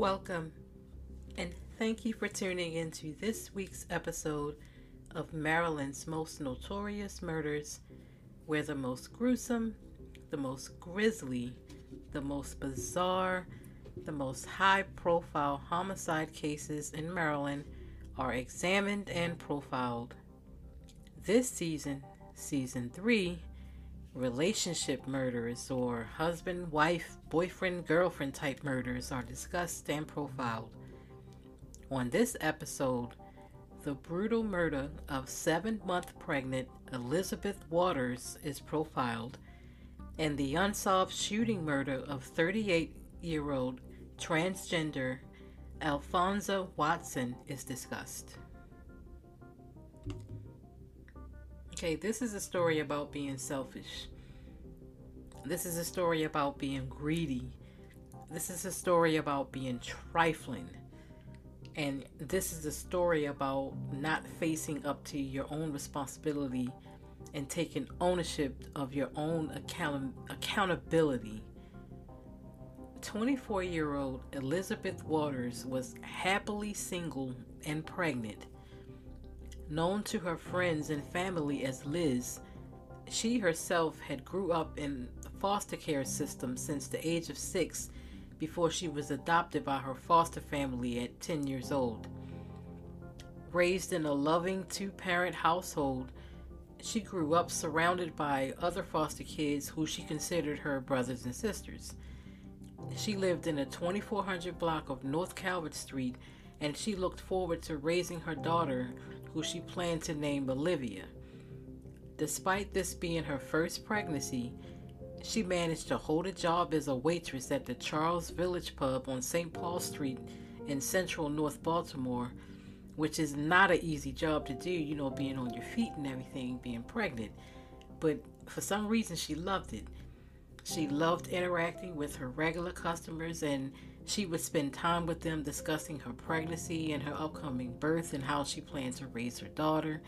Welcome, and thank you for tuning into this week's episode of Maryland's Most Notorious Murders, where the most gruesome, the most grisly, the most bizarre, the most high profile homicide cases in Maryland are examined and profiled. This season, season 3, relationship murders or husband, wife, boyfriend, girlfriend type murders are discussed and profiled. On this episode, the brutal murder of seven month pregnant Elizabeth Waters is profiled, and the unsolved shooting murder of 38 year old transgender Alphonsa Watson is discussed. Okay, this is a story about being selfish. This is a story about being greedy. This is a story about being trifling. And this is a story about not facing up to your own responsibility and taking ownership of your own account- accountability. 24 year old Elizabeth Waters was happily single and pregnant Known to her friends and family as Liz, she herself had grew up in the foster care system since the age of six before she was adopted by her foster family at 10 years old. Raised in a loving two parent household, she grew up surrounded by other foster kids who she considered her brothers and sisters. She lived in a 2400 block of North Calvert Street and she looked forward to raising her daughter who she planned to name Olivia. Despite this being her first pregnancy, she managed to hold a job as a waitress at the Charles Village Pub on St. Paul Street in central North Baltimore, which is not an easy job to do, you know, being on your feet and everything, being pregnant. But for some reason, she loved it. She loved interacting with her regular customers and she would spend time with them discussing her pregnancy and her upcoming birth and how she planned to raise her daughter.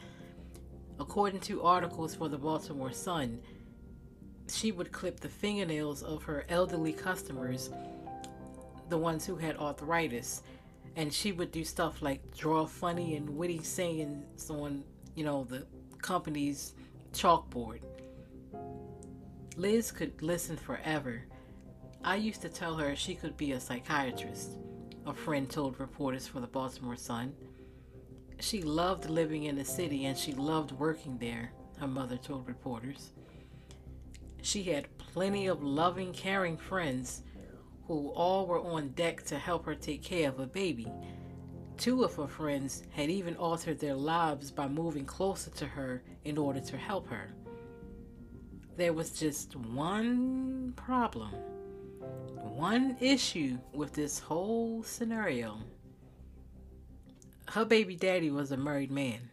According to articles for the Baltimore Sun, she would clip the fingernails of her elderly customers, the ones who had arthritis, and she would do stuff like draw funny and witty sayings on, you know, the company's chalkboard. Liz could listen forever I used to tell her she could be a psychiatrist, a friend told reporters for the Baltimore Sun. She loved living in the city and she loved working there, her mother told reporters. She had plenty of loving, caring friends who all were on deck to help her take care of a baby. Two of her friends had even altered their lives by moving closer to her in order to help her. There was just one problem one issue with this whole scenario. Her baby daddy was a married man.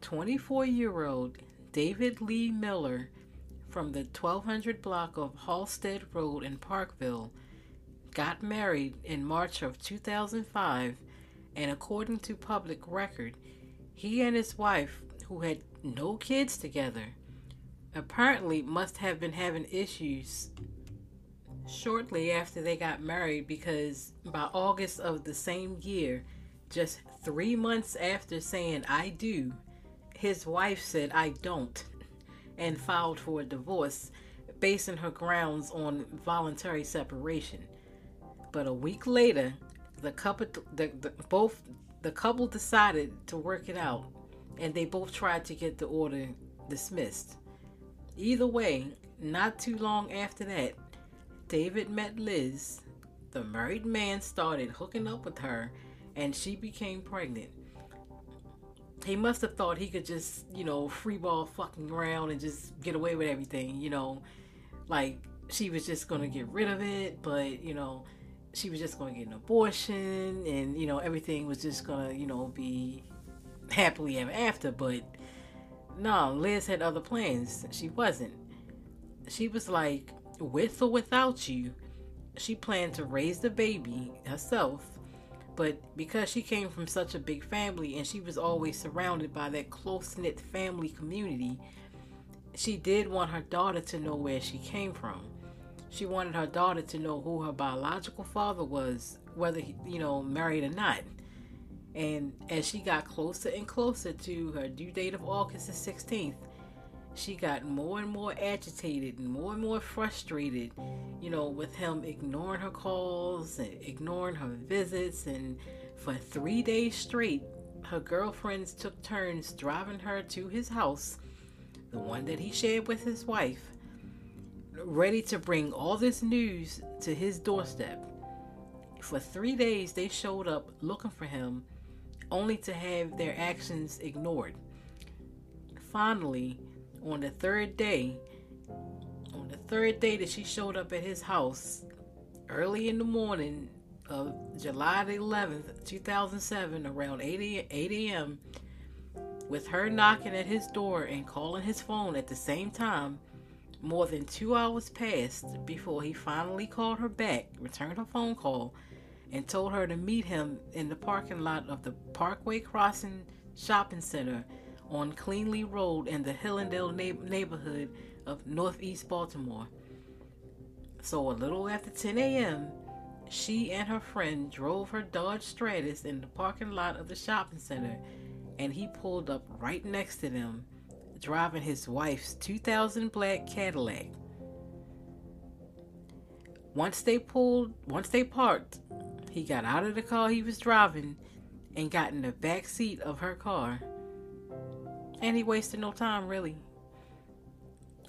24 year old David Lee Miller from the 1200 block of Halstead Road in Parkville got married in March of 2005, and according to public record, he and his wife, who had no kids together, apparently must have been having issues shortly after they got married because by August of the same year, just three months after saying I do, his wife said I don't and filed for a divorce, basing her grounds on voluntary separation. But a week later, the couple, the, the, both the couple decided to work it out, and they both tried to get the order dismissed. Either way, not too long after that, David met Liz, the married man started hooking up with her and she became pregnant. He must have thought he could just, you know, freeball fucking around and just get away with everything, you know, like she was just gonna get rid of it, but you know, she was just gonna get an abortion and you know, everything was just gonna, you know, be happily ever after. But no, Liz had other plans. She wasn't. She was like, with or without you, she planned to raise the baby herself. But because she came from such a big family and she was always surrounded by that close knit family community, she did want her daughter to know where she came from. She wanted her daughter to know who her biological father was, whether he, you know, married or not. And as she got closer and closer to her due date of August the 16th, she got more and more agitated and more and more frustrated, you know, with him ignoring her calls and ignoring her visits. And for three days straight, her girlfriends took turns driving her to his house, the one that he shared with his wife, ready to bring all this news to his doorstep. For three days, they showed up looking for him, only to have their actions ignored. Finally, on the third day, on the third day that she showed up at his house, early in the morning of July the 11th, 2007, around 8 a.m., with her knocking at his door and calling his phone at the same time, more than two hours passed before he finally called her back, returned her phone call, and told her to meet him in the parking lot of the Parkway Crossing Shopping Center on Cleanleigh Road in the Hillendale neighborhood of Northeast Baltimore. So, a little after 10 a.m., she and her friend drove her Dodge Stratus in the parking lot of the shopping center, and he pulled up right next to them, driving his wife's 2000 black Cadillac. Once they pulled, once they parked, he got out of the car he was driving and got in the back seat of her car. And he wasted no time, really.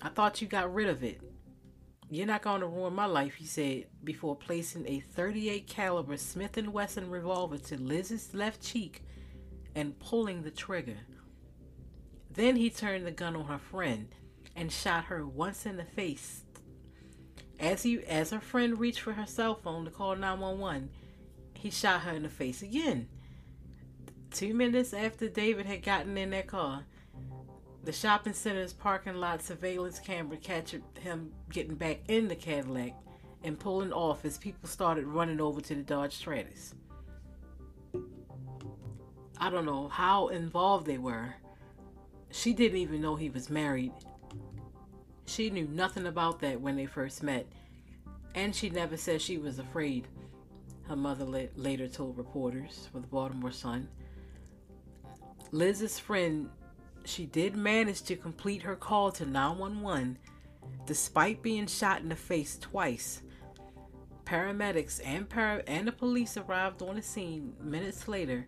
I thought you got rid of it. You're not going to ruin my life, he said, before placing a 38 caliber Smith & Wesson revolver to Liz's left cheek and pulling the trigger. Then he turned the gun on her friend and shot her once in the face. As he as her friend reached for her cell phone to call 911, he shot her in the face again. 2 minutes after David had gotten in their car, the shopping center's parking lot surveillance camera captured him getting back in the Cadillac and pulling off as people started running over to the Dodge Stratus. I don't know how involved they were. She didn't even know he was married. She knew nothing about that when they first met, and she never said she was afraid, her mother later told reporters for the Baltimore Sun. Liz's friend she did manage to complete her call to 911 despite being shot in the face twice. Paramedics and, para- and the police arrived on the scene minutes later,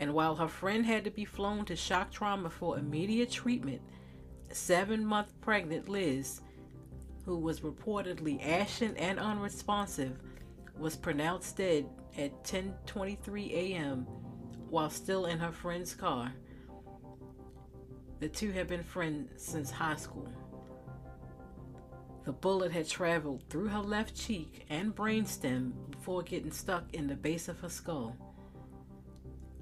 and while her friend had to be flown to shock trauma for immediate treatment, seven month pregnant Liz, who was reportedly ashen and unresponsive, was pronounced dead at 10:23 a.m. while still in her friend's car. The two had been friends since high school. The bullet had traveled through her left cheek and brainstem before getting stuck in the base of her skull.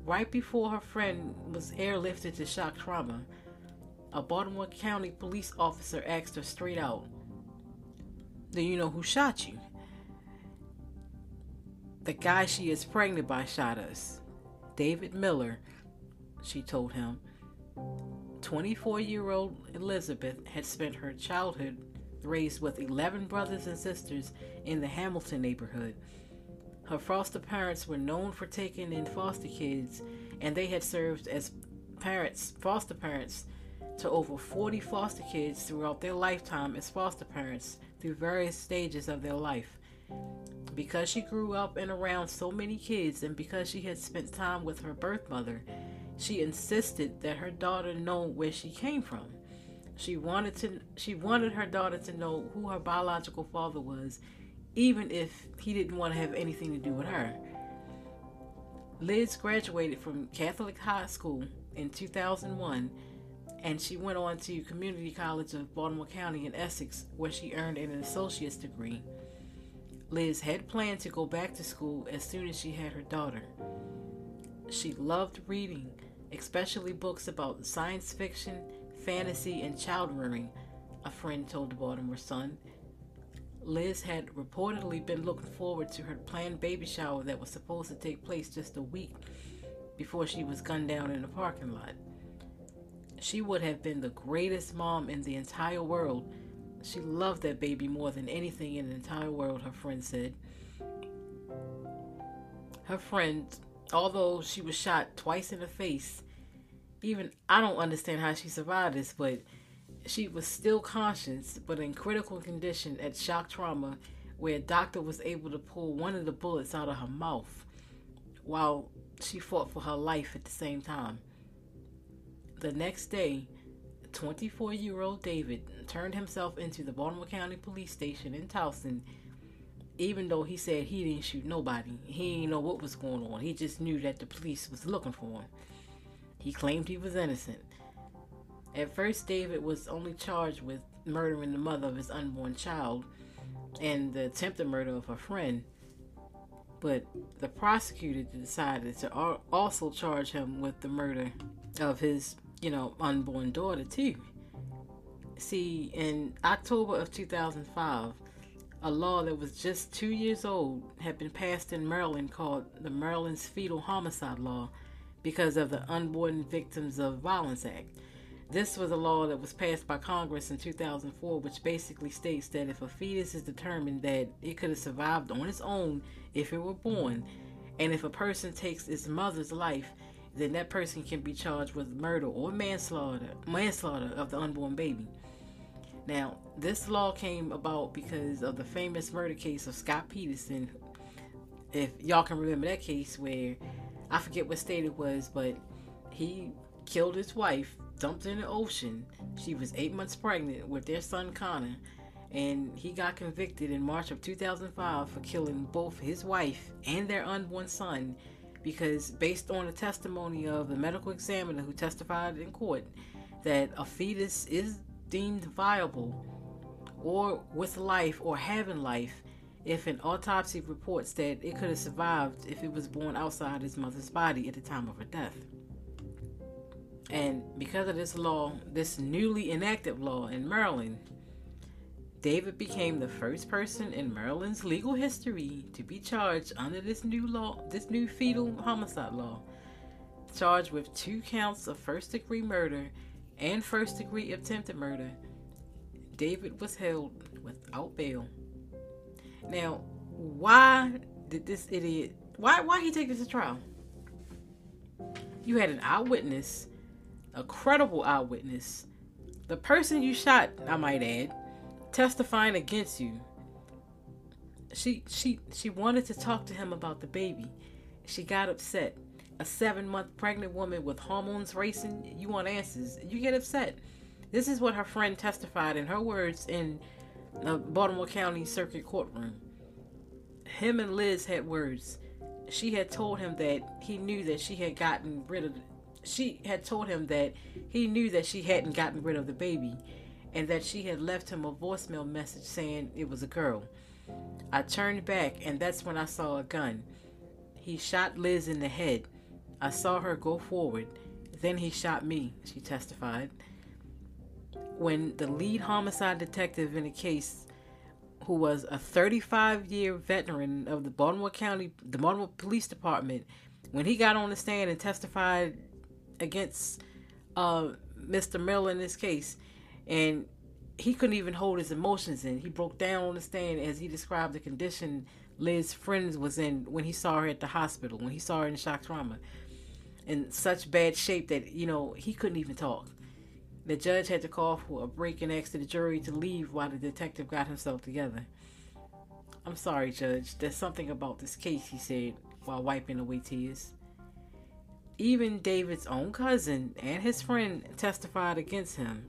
Right before her friend was airlifted to shock trauma, a Baltimore County police officer asked her straight out, Do you know who shot you? The guy she is pregnant by shot us. David Miller, she told him. 24 year old Elizabeth had spent her childhood raised with 11 brothers and sisters in the Hamilton neighborhood. Her foster parents were known for taking in foster kids, and they had served as parents, foster parents, to over 40 foster kids throughout their lifetime as foster parents through various stages of their life. Because she grew up and around so many kids, and because she had spent time with her birth mother, she insisted that her daughter know where she came from. She wanted to she wanted her daughter to know who her biological father was, even if he didn't want to have anything to do with her. Liz graduated from Catholic High School in 2001 and she went on to Community College of Baltimore County in Essex where she earned an associate's degree. Liz had planned to go back to school as soon as she had her daughter. She loved reading especially books about science fiction, fantasy, and child rearing, a friend told the Baltimore Sun. Liz had reportedly been looking forward to her planned baby shower that was supposed to take place just a week before she was gunned down in a parking lot. She would have been the greatest mom in the entire world She loved that baby more than anything in the entire world, her friend said. Her friend, although she was shot twice in the face, even I don't understand how she survived this, but she was still conscious, but in critical condition at shock trauma, where a doctor was able to pull one of the bullets out of her mouth while she fought for her life at the same time. The next day, 24 year old David turned himself into the Baltimore County Police Station in Towson, even though he said he didn't shoot nobody. He didn't know what was going on. He just knew that the police was looking for him. He claimed he was innocent. At first, David was only charged with murdering the mother of his unborn child and the attempted murder of her friend. But the prosecutor decided to also charge him with the murder of his, you know, unborn daughter, too. See, in October of 2005, a law that was just two years old had been passed in Maryland called the Maryland's Fetal Homicide Law because of the Unborn Victims of Violence Act. This was a law that was passed by Congress in 2004, which basically states that if a fetus is determined that it could have survived on its own if it were born, and if a person takes its mother's life, then that person can be charged with murder or manslaughter, manslaughter of the unborn baby. Now, this law came about because of the famous murder case of Scott Peterson. If y'all can remember that case where I forget what state it was, but he killed his wife, dumped in the ocean. She was eight months pregnant with their son Connor, and he got convicted in March of 2005 for killing both his wife and their unborn son because, based on the testimony of the medical examiner who testified in court, that a fetus is deemed viable or with life or having life if an autopsy reports that it could have survived if it was born outside its mother's body at the time of her death. And because of this law, this newly enacted law in Maryland, David became the first person in Maryland's legal history to be charged under this new law, this new fetal homicide law, charged with two counts of first degree murder and first degree attempted murder. David was held without bail. Now, why did this idiot why why he take this to trial? You had an eyewitness a credible eyewitness, the person you shot, I might add, testifying against you. She she she wanted to talk to him about the baby. She got upset. A seven month pregnant woman with hormones racing, you want answers. You get upset. This is what her friend testified in her words in the Baltimore County Circuit Courtroom. Him and Liz had words. She had told him that he knew that she had gotten rid of she had told him that he knew that she hadn't gotten rid of the baby and that she had left him a voicemail message saying it was a girl. I turned back and that's when I saw a gun. He shot Liz in the head. I saw her go forward. Then he shot me, she testified. When the lead homicide detective in the case, who was a 35 year veteran of the Baltimore County, the Baltimore Police Department, when he got on the stand and testified against uh, Mr. Miller in this case, and he couldn't even hold his emotions in. He broke down on the stand as he described the condition Liz's friends was in when he saw her at the hospital, when he saw her in shock trauma, in such bad shape that you know he couldn't even talk. The judge had to call for a break and ask the jury to leave while the detective got himself together. I'm sorry, Judge. There's something about this case, he said while wiping away tears. Even David's own cousin and his friend testified against him.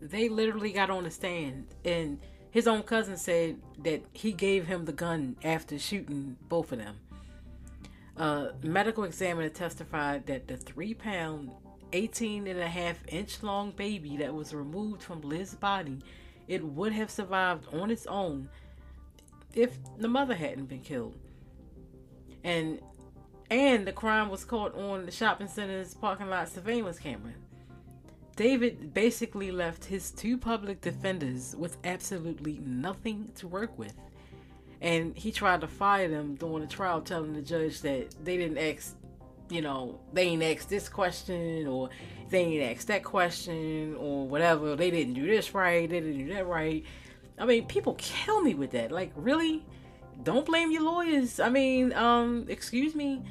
They literally got on the stand, and his own cousin said that he gave him the gun after shooting both of them. A medical examiner testified that the three pound, 18 and a half inch long baby that was removed from Liz's body, it would have survived on its own if the mother hadn't been killed. And and the crime was caught on the shopping center's parking lot surveillance camera. David basically left his two public defenders with absolutely nothing to work with. And he tried to fire them during the trial, telling the judge that they didn't ask you know, they ain't asked this question or they ain't asked that question or whatever. They didn't do this right. They didn't do that right. I mean, people kill me with that. Like, really? Don't blame your lawyers. I mean, um, excuse me.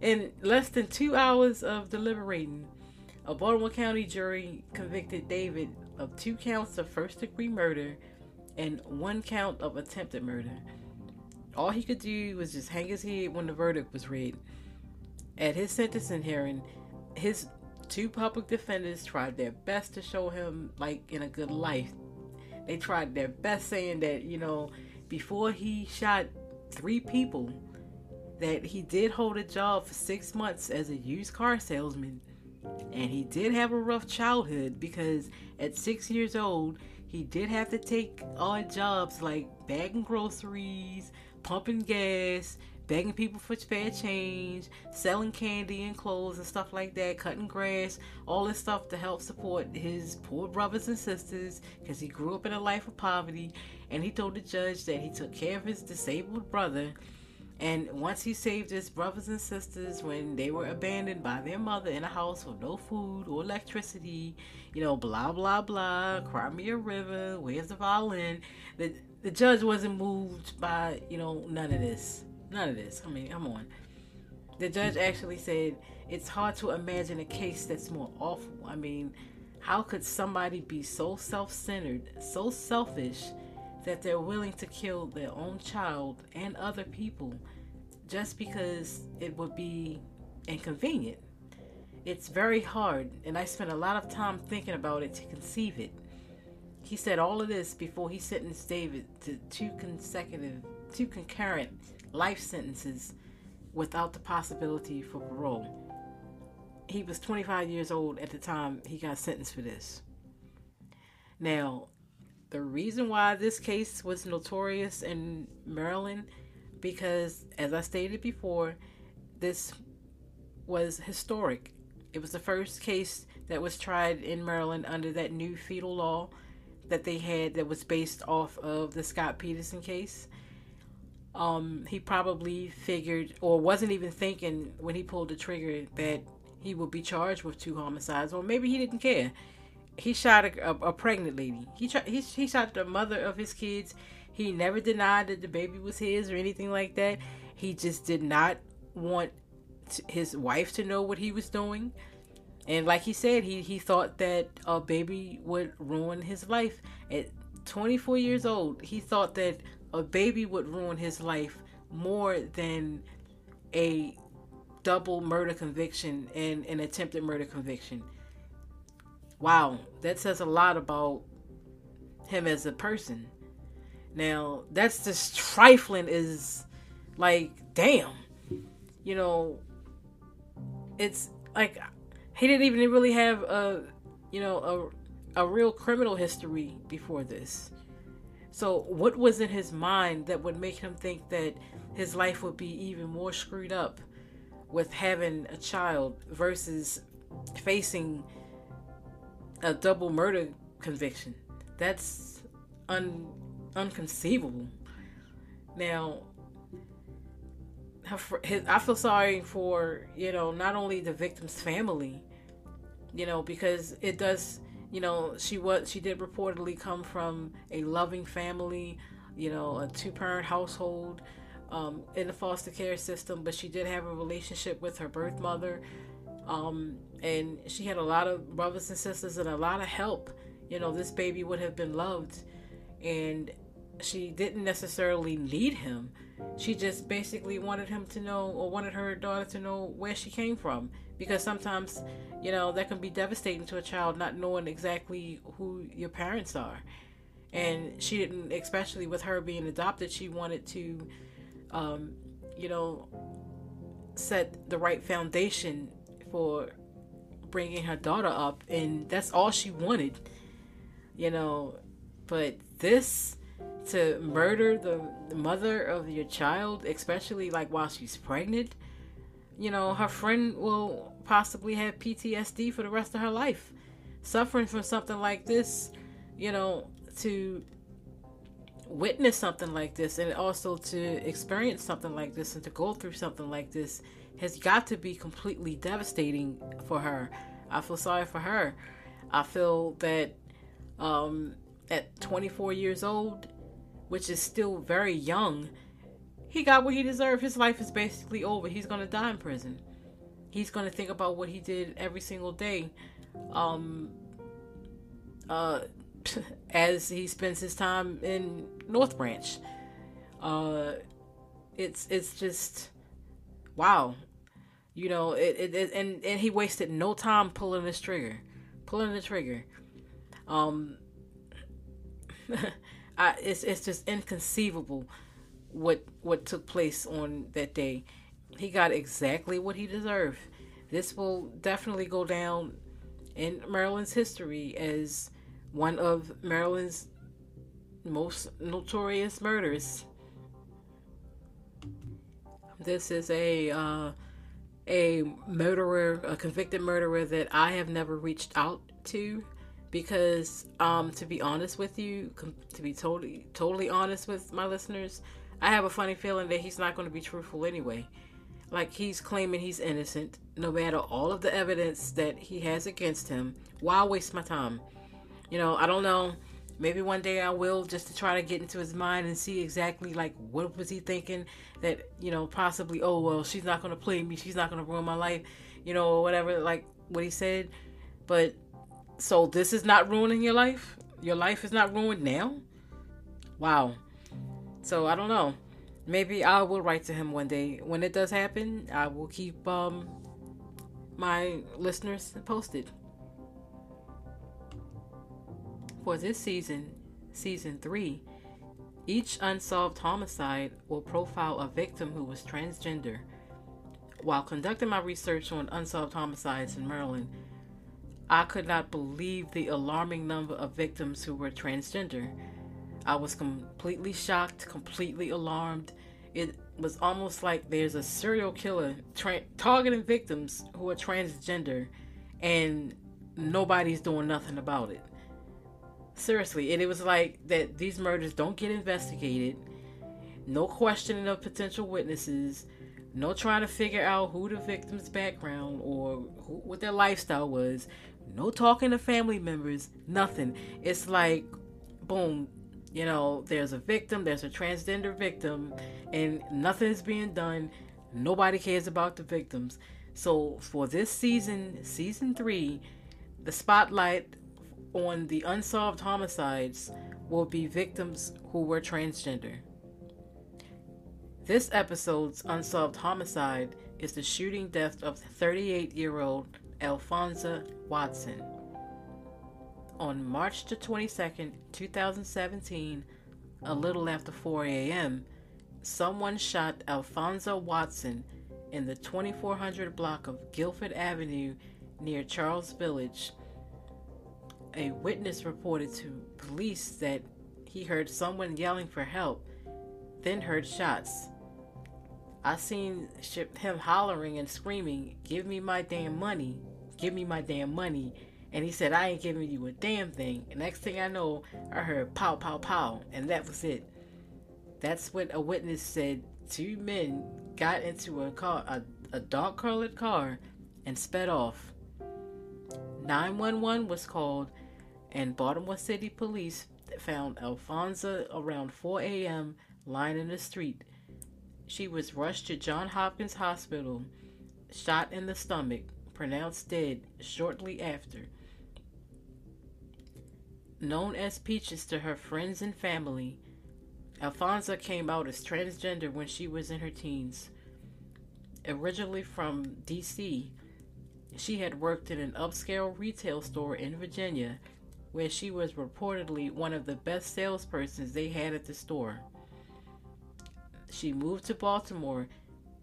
In less than two hours of deliberating, a Baltimore County jury convicted David of two counts of first degree murder and one count of attempted murder. All he could do was just hang his head when the verdict was read. At his sentencing hearing, his two public defenders tried their best to show him like in a good life. They tried their best saying that, you know, before he shot three people, that he did hold a job for six months as a used car salesman. And he did have a rough childhood because at six years old, he did have to take odd jobs like bagging groceries, pumping gas, begging people for spare change, selling candy and clothes and stuff like that, cutting grass, all this stuff to help support his poor brothers and sisters because he grew up in a life of poverty. And he told the judge that he took care of his disabled brother and once he saved his brothers and sisters when they were abandoned by their mother in a house with no food or electricity, you know, blah blah blah, cry me a river, where's the violin? The the judge wasn't moved by, you know, none of this. None of this. I mean, come on. The judge actually said it's hard to imagine a case that's more awful. I mean, how could somebody be so self centered, so selfish? that they're willing to kill their own child and other people just because it would be inconvenient. It's very hard, and I spent a lot of time thinking about it to conceive it. He said all of this before he sentenced David to two consecutive, two concurrent life sentences without the possibility for parole. He was 25 years old at the time he got sentenced for this. Now, the reason why this case was notorious in Maryland because as I stated before, this was historic. It was the first case that was tried in Maryland under that new fetal law that they had that was based off of the Scott Peterson case. Um, he probably figured or wasn't even thinking when he pulled the trigger that he would be charged with two homicides, or maybe he didn't care he shot a, a, a pregnant lady. He, he he shot the mother of his kids. He never denied that the baby was his or anything like that. He just did not want his wife to know what he was doing. And like he said, he, he thought that a baby would ruin his life. At 24 years old, he thought that a baby would ruin his life more than a double murder conviction and an attempted murder conviction wow, that says a lot about him as a person. Now, that's just trifling is like, damn. You know, it's like he didn't even really have a, you know, a, a real criminal history before this. So, what was in his mind that would make him think that his life would be even more screwed up with having a child versus facing a double murder conviction. That's un unconceivable. Now, I feel sorry for you know not only the victim's family, you know because it does you know she was she did reportedly come from a loving family, you know a two parent household. Um, in the foster care system, but she did have a relationship with her birth mother um, and she had a lot of brothers and sisters and a lot of help. You know, this baby would have been loved, and she didn't necessarily need him. She just basically wanted him to know, or wanted her daughter to know where she came from. Because sometimes, you know, that can be devastating to a child not knowing exactly who your parents are. And she didn't, especially with her being adopted, she wanted to, um, you know, set the right foundation for bringing her daughter up, and that's all she wanted, you know. But this to murder the, the mother of your child, especially like while she's pregnant, you know, her friend will possibly have PTSD for the rest of her life. Suffering from something like this, you know, to witness something like this and also to experience something like this and to go through something like this has got to be completely devastating for her. I feel sorry for her. I feel that um, at 24 years old, which is still very young, he got what he deserved. His life is basically over. He's going to die in prison. He's going to think about what he did every single day. Um, uh, as he spends his time in North Branch. Uh, it's it's just wow, you know it, it, it, and and he wasted no time pulling this trigger, pulling the trigger. Um, I, it's it's just inconceivable what what took place on that day. He got exactly what he deserved. This will definitely go down in Maryland's history as one of Maryland's most notorious murders. This is a uh, a murderer, a convicted murderer that I have never reached out to because, um, to be honest with you, to be totally totally honest with my listeners, I have a funny feeling that he's not going to be truthful anyway. Like he's claiming he's innocent, no matter all of the evidence that he has against him. Why waste my time? You know, I don't know. Maybe one day I will just to try to get into his mind and see exactly like what was he thinking that, you know, possibly, oh well, she's not gonna play me, she's not gonna ruin my life, you know, or whatever, like what he said. But so this is not ruining your life? Your life is not ruined now? Wow. So I don't know. Maybe I will write to him one day. When it does happen, I will keep um my listeners posted. For this season, season 3, each unsolved homicide will profile a victim who was transgender. While conducting my research on unsolved homicides in Maryland, I could not believe the alarming number of victims who were transgender. I was completely shocked, completely alarmed. It was almost like there's a serial killer tra- targeting victims who are transgender and nobody's doing nothing about it. Seriously, and it was like that these murders don't get investigated. No questioning of potential witnesses. No trying to figure out who the victim's background or who, what their lifestyle was. No talking to family members. Nothing. It's like, boom, you know, there's a victim, there's a transgender victim, and nothing is being done. Nobody cares about the victims. So for this season, season three, the spotlight on the unsolved homicides will be victims who were transgender. This episode's unsolved homicide is the shooting death of 38 year old Alphonsa Watson. On March the 22nd, 2017, a little after 4 a.m., someone shot Alphonsa Watson in the 2400 block of Guilford Avenue near Charles Village a witness reported to police that he heard someone yelling for help, then heard shots. I seen him hollering and screaming, Give me my damn money, give me my damn money. And he said, I ain't giving you a damn thing. And next thing I know, I heard pow, pow, pow. And that was it. That's what a witness said. Two men got into a car, a, a dark colored car, and sped off. 911 was called and Baltimore City police found Alphonsa around 4 a.m. lying in the street. She was rushed to Johns Hopkins Hospital, shot in the stomach, pronounced dead shortly after. Known as Peaches to her friends and family, Alphonsa came out as transgender when she was in her teens. Originally from D.C., she had worked in an upscale retail store in Virginia where she was reportedly one of the best salespersons they had at the store. She moved to Baltimore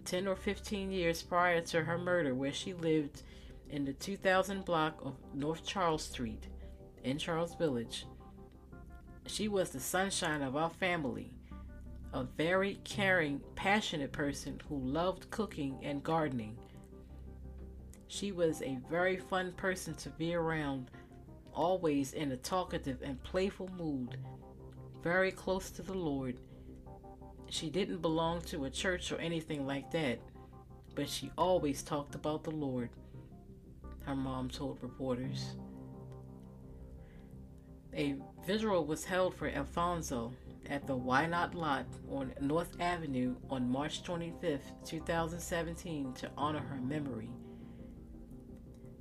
10 or 15 years prior to her murder, where she lived in the 2000 block of North Charles Street in Charles Village. She was the sunshine of our family, a very caring, passionate person who loved cooking and gardening. She was a very fun person to be around always in a talkative and playful mood, very close to the Lord. She didn't belong to a church or anything like that, but she always talked about the Lord, her mom told reporters. A vigil was held for Alphonsa at the Why Not Lot on North Avenue on March 25, 2017, to honor her memory.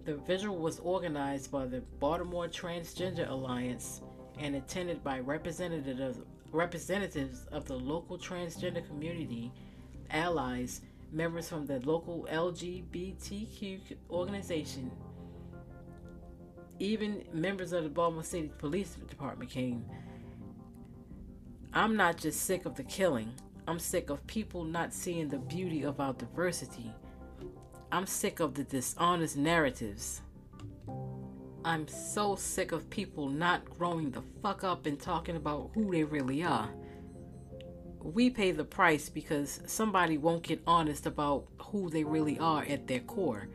The vigil was organized by the Baltimore Transgender Alliance and attended by representatives representatives of the local transgender community, allies, members from the local LGBTQ organization, even members of the Baltimore City Police Department came. I'm not just sick of the killing. I'm sick of people not seeing the beauty of our diversity. I'm sick of the dishonest narratives. I'm so sick of people not growing the fuck up and talking about who they really are. We pay the price because somebody won't get honest about who they really are at their core,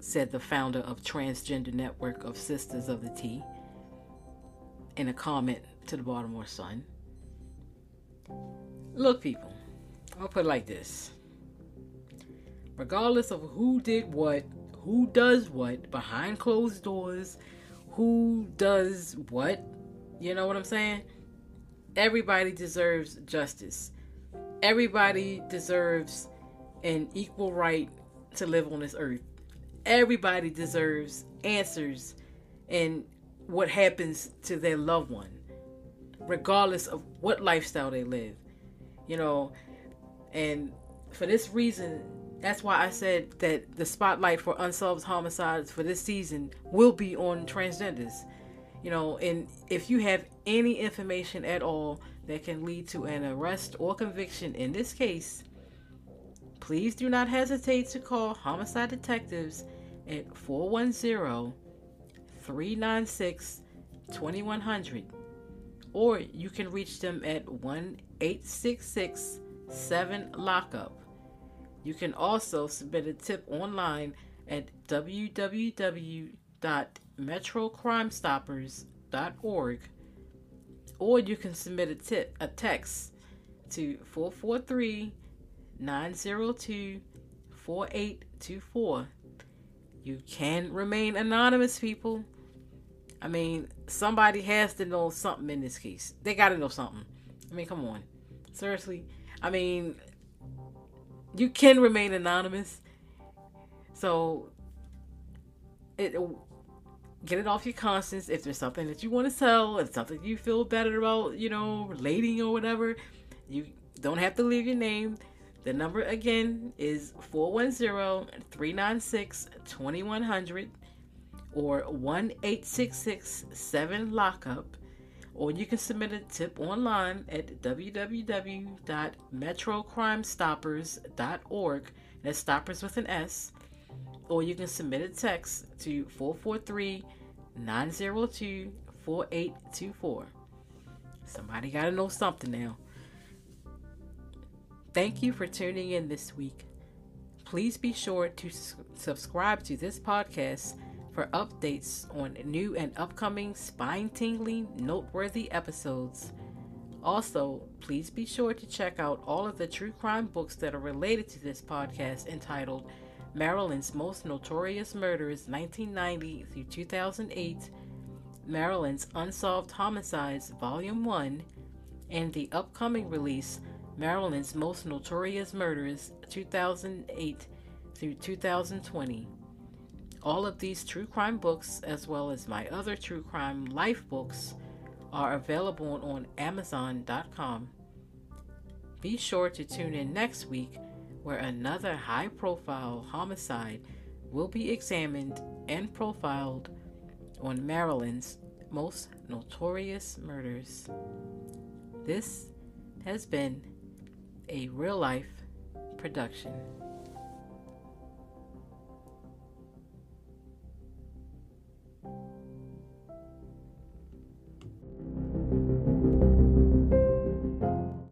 said the founder of Transgender Network of Sisters of the T in a comment to the Baltimore Sun. Look, people, I'll put it like this. Regardless of who did what, who does what behind closed doors, who does what. You know what I'm saying? Everybody deserves justice. Everybody deserves an equal right to live on this earth. Everybody deserves answers and what happens to their loved one, regardless of what lifestyle they live. You know, and for this reason, that's why I said that the spotlight for unsolved homicides for this season will be on transgenders. You know, and if you have any information at all that can lead to an arrest or conviction in this case, please do not hesitate to call homicide detectives at 410 396 2100 or you can reach them at 1 866 7 lockup. You can also submit a tip online at www.metrocrimestoppers.org or you can submit a tip a text to 443 902 4824. You can remain anonymous, people. I mean, somebody has to know something in this case. They got to know something. I mean, come on. Seriously. I mean, you can remain anonymous. So it get it off your conscience if there's something that you want to sell, if something you feel better about, you know, relating or whatever, you don't have to leave your name. The number again is 410-396-2100 or 1-866-7-LOCKUP or you can submit a tip online at www.metrocrimestoppers.org. That's stoppers with an S. Or you can submit a text to 443 902 4824. Somebody got to know something now. Thank you for tuning in this week. Please be sure to subscribe to this podcast for updates on new and upcoming spine tingling, noteworthy episodes. Also, please be sure to check out all of the true crime books that are related to this podcast entitled Maryland's Most Notorious Murders 1990 through 2008, Maryland's Unsolved Homicides Volume 1, and the upcoming release Maryland's Most Notorious Murders 2008 through 2020. All of these true crime books, as well as my other true crime life books, are available on Amazon.com. Be sure to tune in next week where another high profile homicide will be examined and profiled on Maryland's most notorious murders. This has been a real life production.